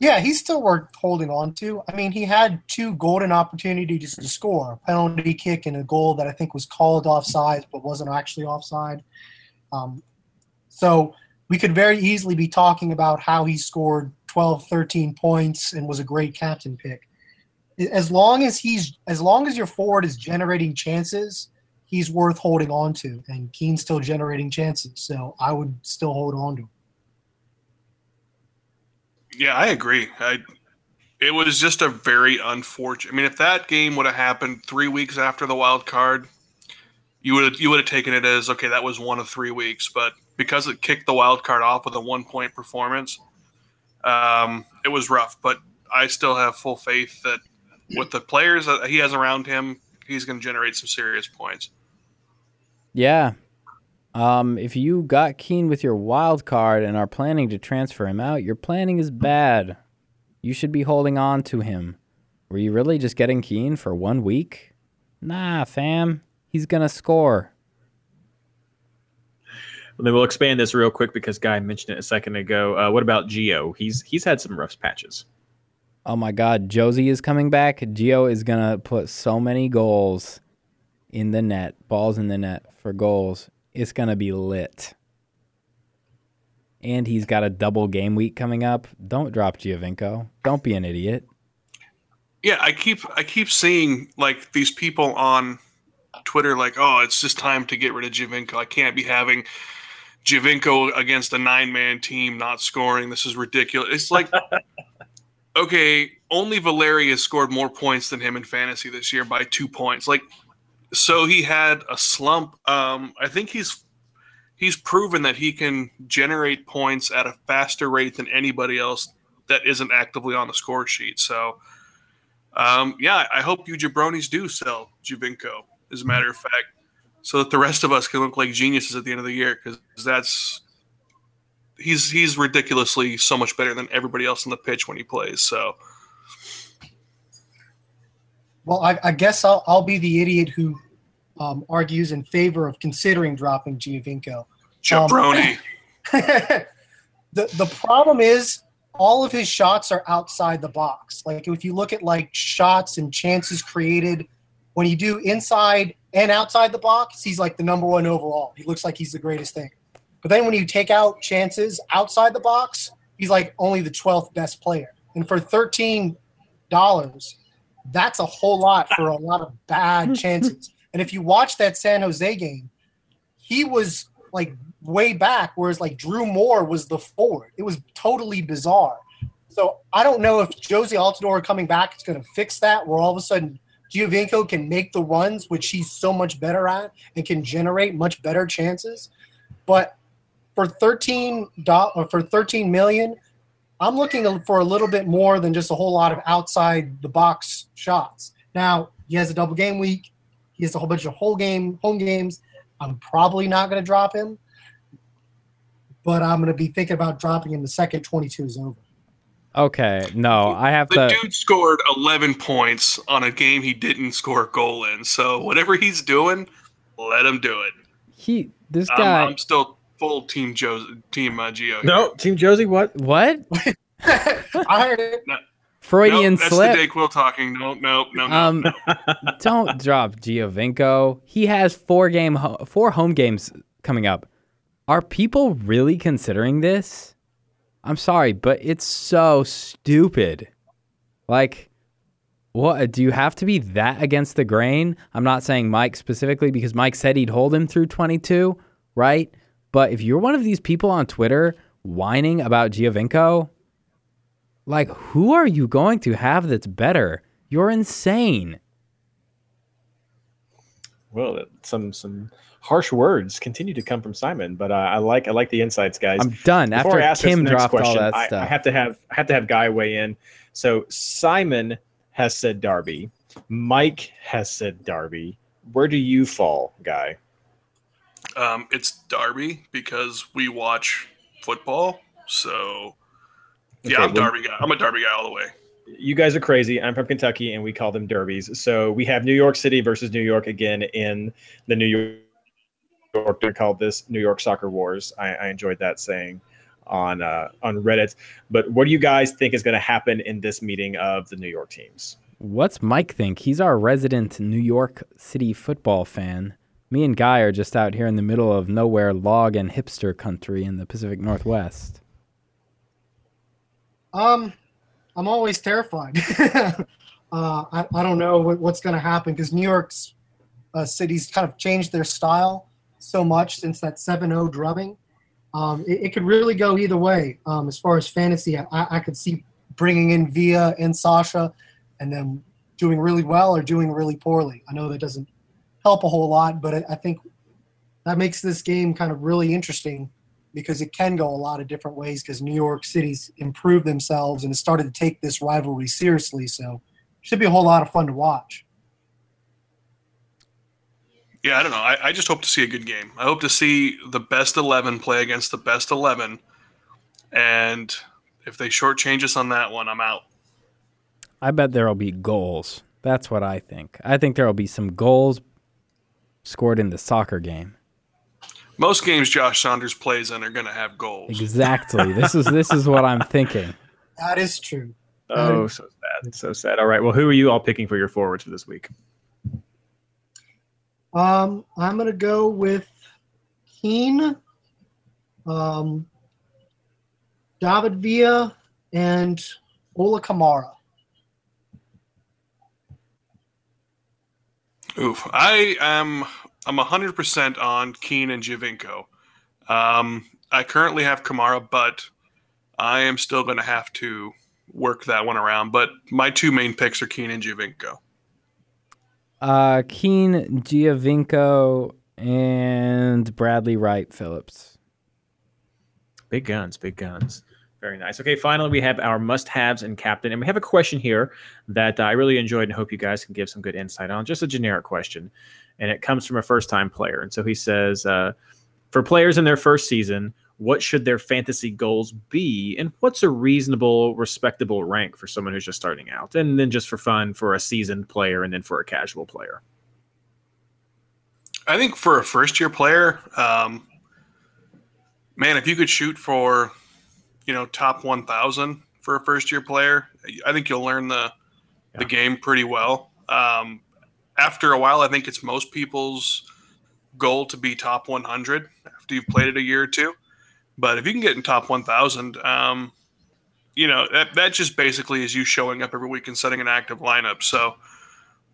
Yeah, he's still worth holding on to. I mean, he had two golden opportunities to score a penalty kick and a goal that I think was called offside but wasn't actually offside. Um, so we could very easily be talking about how he scored 12, 13 points and was a great captain pick. As long as he's as long as your forward is generating chances, he's worth holding on to. And Keane's still generating chances, so I would still hold on to him. Yeah, I agree. I it was just a very unfortunate. I mean, if that game would have happened three weeks after the wild card, you would you would have taken it as okay, that was one of three weeks. But because it kicked the wild card off with a one point performance, um, it was rough. But I still have full faith that with the players that he has around him, he's going to generate some serious points. Yeah. Um, if you got Keane with your wild card and are planning to transfer him out, your planning is bad. You should be holding on to him. Were you really just getting Keane for one week? Nah, fam. He's gonna score. And then we'll expand this real quick because Guy mentioned it a second ago. Uh, what about Geo? He's he's had some rough patches. Oh my god, Jozy is coming back. Geo is gonna put so many goals in the net, balls in the net for goals. It's gonna be lit. And he's got a double game week coming up. Don't drop Giovinco. Don't be an idiot. Yeah, I keep I keep seeing like these people on Twitter like, oh, it's just time to get rid of Giovinco. I can't be having Giovinco against a nine man team not scoring. This is ridiculous. It's like [LAUGHS] okay, only Valeri has scored more points than him in fantasy this year by two points. Like so he had a slump. Um, I think he's he's proven that he can generate points at a faster rate than anybody else that isn't actively on the score sheet. So um, yeah, I hope you jabronis do sell Giovinco, as a matter of fact, so that the rest of us can look like geniuses at the end of the year, because that's he's he's ridiculously so much better than everybody else on the pitch when he plays. So Well, I, I guess I'll, I'll be the idiot who um, argues in favor of considering dropping Giovinco. jabroni. [LAUGHS] the the problem is all of his shots are outside the box. Like if you look at like shots and chances created, when you do inside and outside the box, he's like the number one overall. He looks like he's the greatest thing. But then when you take out chances outside the box, he's like only the twelfth best player. And for thirteen dollars, that's a whole lot for a lot of bad [LAUGHS] chances. And if you watch that San Jose game, he was like way back, whereas like Drew Moor was the forward. It was totally bizarre. So I don't know if Jozy Altidore coming back is going to fix that, where all of a sudden Giovinco can make the runs, which he's so much better at, and can generate much better chances. But for thirteen dollars uh, for thirteen million, I'm looking for a little bit more than just a whole lot of outside the box shots. Now he has a double game week. He has a whole bunch of whole game home games. I'm probably not going to drop him. but I'm going to be thinking about dropping him the second 22 is over. Okay, no, I have The to. dude scored 11 points on a game he didn't score a goal in. So whatever he's doing, let him do it. He this I'm, guy. I'm still full team Joe, team uh, Geo. here. No, Team Jozy, what? what [LAUGHS] I heard it. Freudian nope, that's slip? the Dayquil talking. No, no, no, no. Um, [LAUGHS] don't drop Giovinco. He has four game ho- four home games coming up. Are people really considering this? I'm sorry, but it's so stupid. Like, what uh, do you have to be that against the grain? I'm not saying Mike specifically because Mike said he'd hold him through 22, right? But if you're one of these people on Twitter whining about Giovinco, like, who are you going to have that's better? You're insane. Well, some some harsh words continue to come from Simon, but uh, I like I like the insights, guys. I'm done. Before After I ask this Kim next dropped all question, that I, stuff. I have to have I have to have Guy weigh in. So Simon has said Darby, Mike has said Darby. Where do you fall, Guy? Um, it's Darby because we watch football. So yeah, Okay, I'm well- Derby guy. I'm a Derby guy all the way. You guys are crazy. I'm from Kentucky, and we call them derbies. So we have New York City versus New York again in the New York. They called this New York Soccer Wars. I, I enjoyed that saying on uh, on Reddit. But what do you guys think is going to happen in this meeting of the New York teams? What's Mike think? He's our resident New York City football fan. Me and Guy are just out here in the middle of nowhere, log and hipster country in the Pacific Northwest. Um, I'm always terrified. [LAUGHS] uh, I, I don't know what, what's going to happen because New York's uh, kind of changed their style so much since that 7-0 drubbing. Um, it, it could really go either way. Um, as far as fantasy, I, I could see bringing in Via and Sacha and them doing really well or doing really poorly. I know that doesn't help a whole lot, but I, I think that makes this game kind of really interesting because it can go a lot of different ways because New York City's improved themselves and has started to take this rivalry seriously. So should be a whole lot of fun to watch. Yeah, I don't know. I, I just hope to see a good game. I hope to see the best 11 play against the best 11. And if they shortchange us on that one, I'm out. I bet there'll be goals. That's what I think. I think there'll be some goals scored in the soccer game. Most games Josh Saunders plays in are going to have goals. Exactly. this is this is what I'm thinking. [LAUGHS] That is true. Oh, so sad, so sad. All right, well, who are you all picking for your forwards for this week? Um, I'm gonna go with Keane, um, David Villa, and Ola Kamara. Oof. I am I'm 100% on Keane and Giovinco. Um, I currently have Kamara, but I am still going to have to work that one around. But my two main picks are Keane and Giovinco. Uh, Keane, Giovinco, and Bradley Wright Phillips. Big guns, big guns. Very nice. Okay, finally, we have our must haves and captain. And we have a question here that I really enjoyed and hope you guys can give some good insight on. Just a generic question. And it comes from a first time player. And so he says, uh, for players in their first season, what should their fantasy goals be? And what's a reasonable, respectable rank for someone who's just starting out? And then just for fun for a seasoned player and then for a casual player. I think for a first year player, um, man, if you could shoot for, you know, top 1,000 for a first year player, I think you'll learn the, the game pretty well. Um, after a while, I think it's most people's goal to be top 100 after you've played it a year or two. But if you can get in top 1,000, um, you know, that, that just basically is you showing up every week and setting an active lineup. So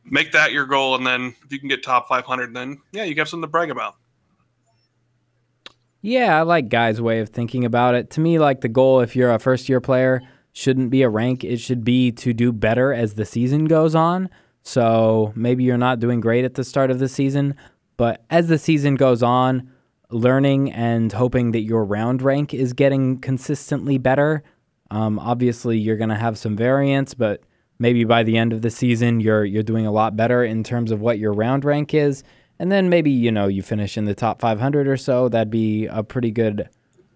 make that your goal. And then if you can get top 500, then yeah, you have something to brag about. Yeah, I like Guy's way of thinking about it. To me, like the goal, if you're a first year player, shouldn't be a rank. It should be to do better as the season goes on. So maybe you're not doing great at the start of the season, but as the season goes on, learning and hoping that your round rank is getting consistently better. Um, obviously, you're going to have some variance, but maybe by the end of the season, you're you're doing a lot better in terms of what your round rank is. And then maybe you know you finish in the top 500 or so. That'd be a pretty good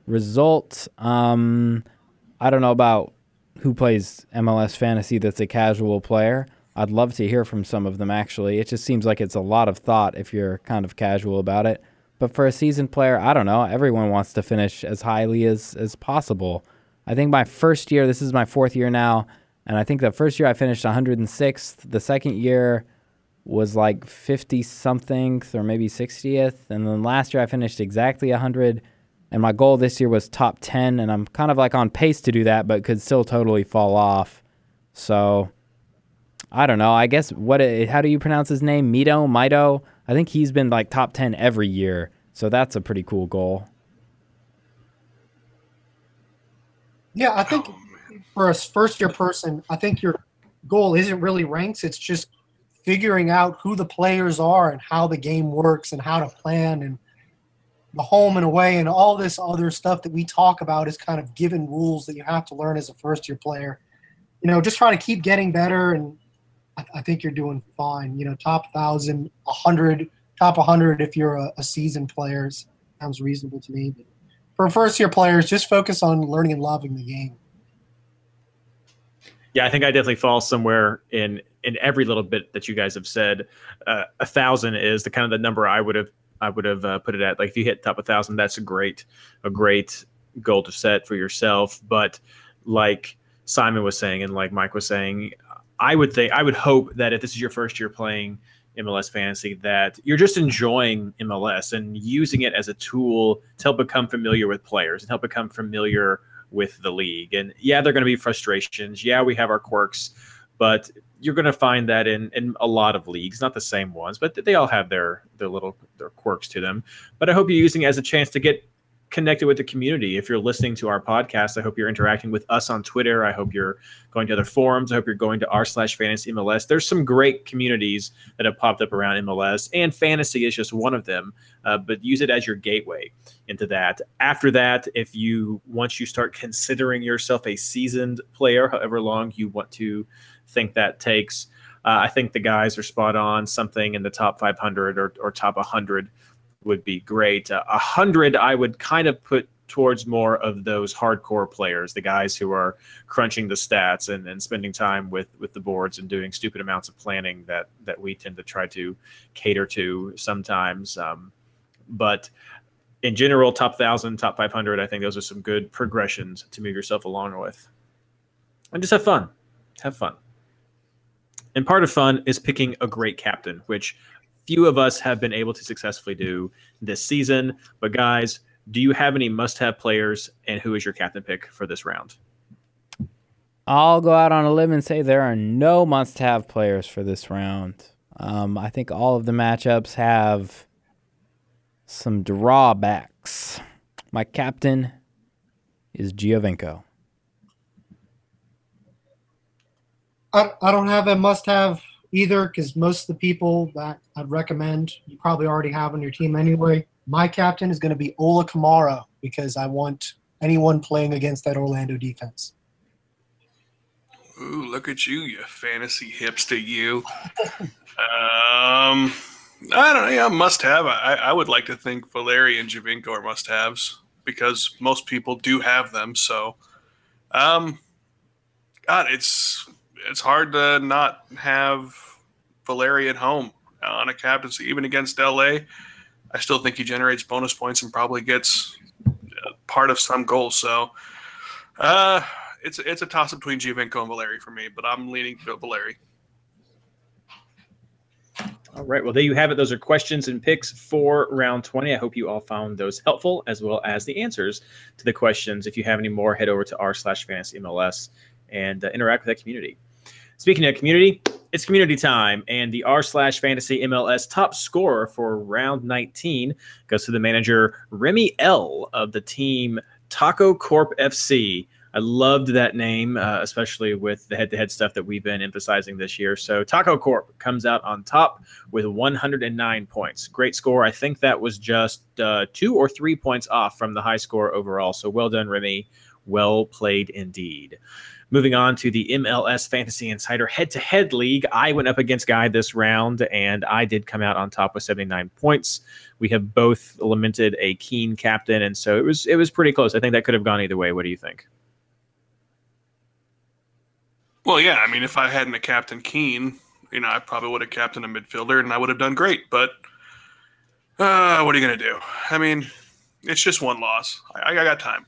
result. Um, I don't know about who plays MLS fantasy that's a casual player. I'd love to hear from some of them actually. It just seems like it's a lot of thought if you're kind of casual about it. But for a seasoned player, I don't know. Everyone wants to finish as highly as, as possible. I think my first year, this is my fourth year now, and I think the first year I finished 106th. The second year was like 50 something or maybe 60th. And then last year I finished exactly 100. And my goal this year was top 10. And I'm kind of like on pace to do that, but could still totally fall off. So I don't know. I guess what, how do you pronounce his name? Mito? Mito? I think he's been like top 10 every year. So that's a pretty cool goal. Yeah, I think for a first year person, I think your goal isn't really ranks. It's just figuring out who the players are and how the game works and how to plan and the home and away and all this other stuff that we talk about is kind of given rules that you have to learn as a first year player. You know, just trying to keep getting better and I, I think you're doing fine. You know, top thousand, a hundred, top 100 if you're a, a seasoned player sounds reasonable to me. But for first year players, just focus on learning and loving the game. Yeah, I think I definitely fall somewhere in in every little bit that you guys have said. Uh, a thousand is the kind of the number I would have I would have uh, put it at. Like if you hit top a thousand, that's a great a great goal to set for yourself. But like Simon was saying, and like Mike was saying, I would think I would hope that if this is your first year playing MLS fantasy, that you're just enjoying MLS and using it as a tool to help become familiar with players and help become familiar with the league. And yeah, there are going to be frustrations. Yeah, we have our quirks, but you're going to find that in in a lot of leagues, not the same ones, but they all have their their little their quirks to them. But I hope you're using it as a chance to get connected with the community. If you're listening to our podcast, I hope you're interacting with us on Twitter. I hope you're going to other forums. I hope you're going to r slash fantasy MLS. There's some great communities that have popped up around MLS, and fantasy is just one of them. Uh, but use it as your gateway into that. After that, if you once you start considering yourself a seasoned player, however long you want to think that takes. Uh, I think the guys are spot on. Something in the top 500 or, or top 100 would be great. Uh, a hundred, I would kind of put towards more of those hardcore players, the guys who are crunching the stats and, and spending time with with the boards and doing stupid amounts of planning that that we tend to try to cater to sometimes. Um, but in general, top thousand, top five hundred, I think those are some good progressions to move yourself along with, and just have fun. Have fun. And part of fun is picking a great captain, which few of us have been able to successfully do this season. But guys, do you have any must-have players, and who is your captain pick for this round? I'll go out on a limb and say there are no must-have players for this round. Um, I think all of the matchups have some drawbacks. My captain is Giovinco. I, I don't have a must-have either because most of the people that I'd recommend you probably already have on your team anyway. My captain is going to be Ola Kamara because I want anyone playing against that Orlando defense. Ooh, look at you, you fantasy hipster, you. um, I don't know. Yeah, must have. I, I would like to think Valeri and Giovinco are must haves because most people do have them. So, um, God, it's it's hard to not have Valeri at home on a captaincy, even against LA. I still think he generates bonus points and probably gets uh, part of some goals. So uh, it's it's a toss between Giovinco and Valeri for me, but I'm leaning to Valeri. All right. Well, there you have it. Those are questions and picks for round 20. I hope you all found those helpful as well as the answers to the questions. If you have any more, head over to r slash fantasy MLS and uh, interact with that community. Speaking of community, it's community time, and the r slash fantasy MLS top scorer for round 19 goes to the manager Remy L of the team Taco Corp FC. I loved that name, uh, especially with the head-to-head stuff that we've been emphasizing this year. So Taco Corp comes out on top with 109 points. Great score. I think that was just uh, two or three points off from the high score overall. So well done, Remy. Well played indeed. Moving on to the MLS Fantasy Insider head to head league. I went up against Guy this round and I did come out on top with 79 points. We have both lamented a Keane captain, and so it was it was pretty close. I think that could have gone either way. What do you think? Well, yeah. I mean, if I hadn't a captain Keane, you know, I probably would have captained a midfielder, and I would have done great. But uh, what are you going to do? I mean, it's just one loss. I, I got time.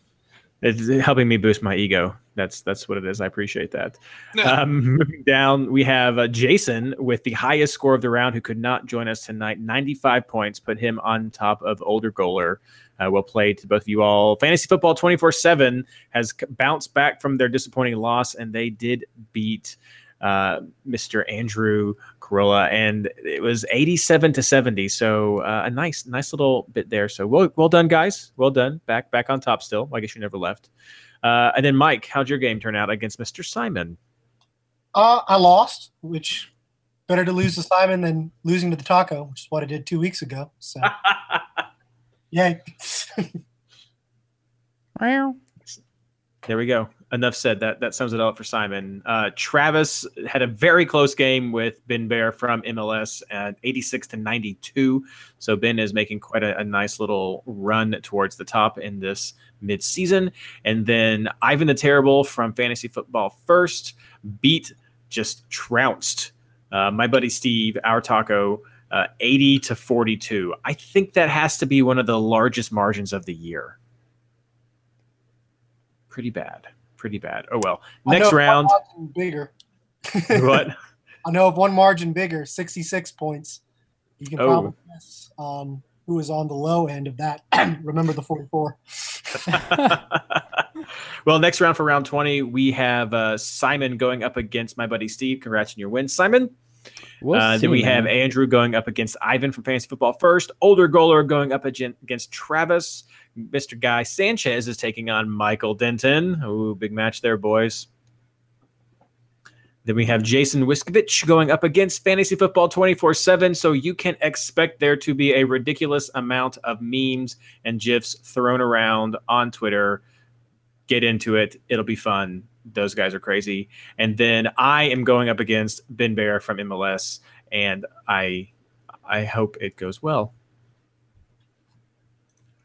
It's helping me boost my ego. That's that's what it is. I appreciate that. Um, moving down, we have uh, Jason with the highest score of the round, who could not join us tonight. 95 points, put him on top of older goaler. Uh, well played to both of you all. Fantasy football 24 7 has c- bounced back from their disappointing loss, and they did beat uh, Mr. Andrew Corolla, and it was 87 to 70. So uh, a nice, nice little bit there. So well, well done, guys. Well done. Back, back on top still. I guess you never left. Uh, and then Mike, how'd your game turn out against Mr. Simon? Uh, I lost, which better to lose to Simon than losing to the taco, which is what I did two weeks ago. So, [LAUGHS] yeah. [LAUGHS] Well. There we go. Enough said. That that sums it up for Simon. Uh, Travis had a very close game with Ben Bear from MLS at 86 to 92. So Ben is making quite a, a nice little run towards the top in this midseason. And then Ivan the Terrible from Fantasy Football First beat, just trounced uh, my buddy Steve, our taco, uh, 80 to 42. I think that has to be one of the largest margins of the year. Pretty bad. Pretty bad. Oh well. Next round. bigger. [LAUGHS] what? I know of one margin bigger, 66 points. You can Oh. probably guess um, who was on the low end of that. [CLEARS THROAT] Remember the 44. [LAUGHS] well, next round for round 20, we have uh, Simon going up against my buddy Steve. Congrats on your win, Simon. We'll uh, see, then we have. Andrew going up against Ivan from Fantasy Football First. Older goaler going up against Travis. Mr. Guy Sanchez is taking on Michael Denton. Ooh, big match there, boys. Then we have Jason Wiskovich going up against Fantasy Football 24 7. So you can expect there to be a ridiculous amount of memes and GIFs thrown around on Twitter. Get into it. It'll be fun. Those guys are crazy. And then I am going up against Ben Bear from MLS, and I I hope it goes well.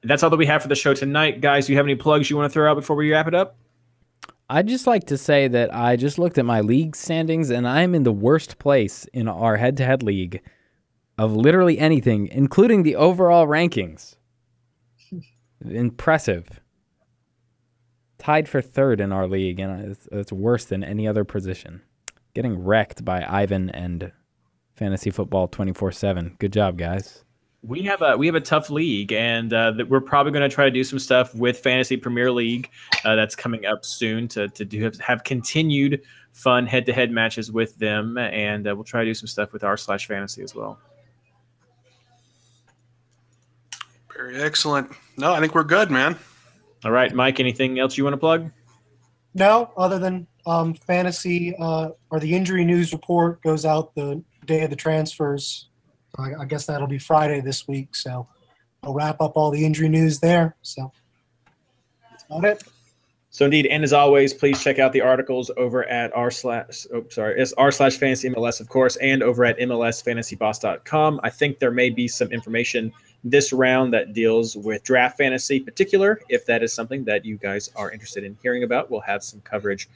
That's all that we have for the show tonight. Guys, do you have any plugs you want to throw out before we wrap it up? I'd just like to say that I just looked at my league standings and I'm in the worst place in our head to head league of literally anything, including the overall rankings. [LAUGHS] Impressive. Tied for third in our league, and it's, it's worse than any other position. Getting wrecked by Ivan and Fantasy Football 24 7. Good job, guys. We have a we have a tough league, and uh, we're probably going to try to do some stuff with Fantasy Premier League uh, that's coming up soon to to do have continued fun head to head matches with them, and uh, we'll try to do some stuff with r slash fantasy as well. Very excellent. No, I think we're good, man. All right, Mike. Anything else you want to plug? No, other than um, fantasy uh, or the injury news report goes out the day of the transfers. I, I guess that'll be Friday this week. So I'll wrap up all the injury news there. So that's about it. So indeed, and as always, please check out the articles over at r slash oh, sorry, it's r slash fantasy MLS, of course, and over at mlsfantasyboss.com. I think there may be some information this round that deals with draft fantasy particular. If that is something that you guys are interested in hearing about, we'll have some coverage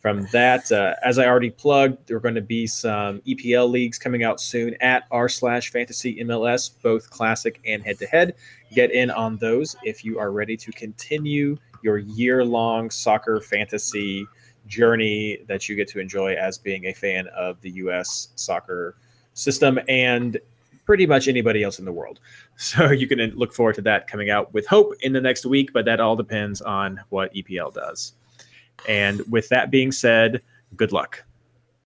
from that. Uh, as I already plugged, there are going to be some EPL leagues coming out soon at r slash fantasy MLS, both classic and head to head. Get in on those if you are ready to continue your year long soccer fantasy journey that you get to enjoy as being a fan of the U.S. soccer system and pretty much anybody else in the world. [LAUGHS] So you can look forward to that coming out with hope in the next week, but that all depends on what EPL does. And with that being said, good luck.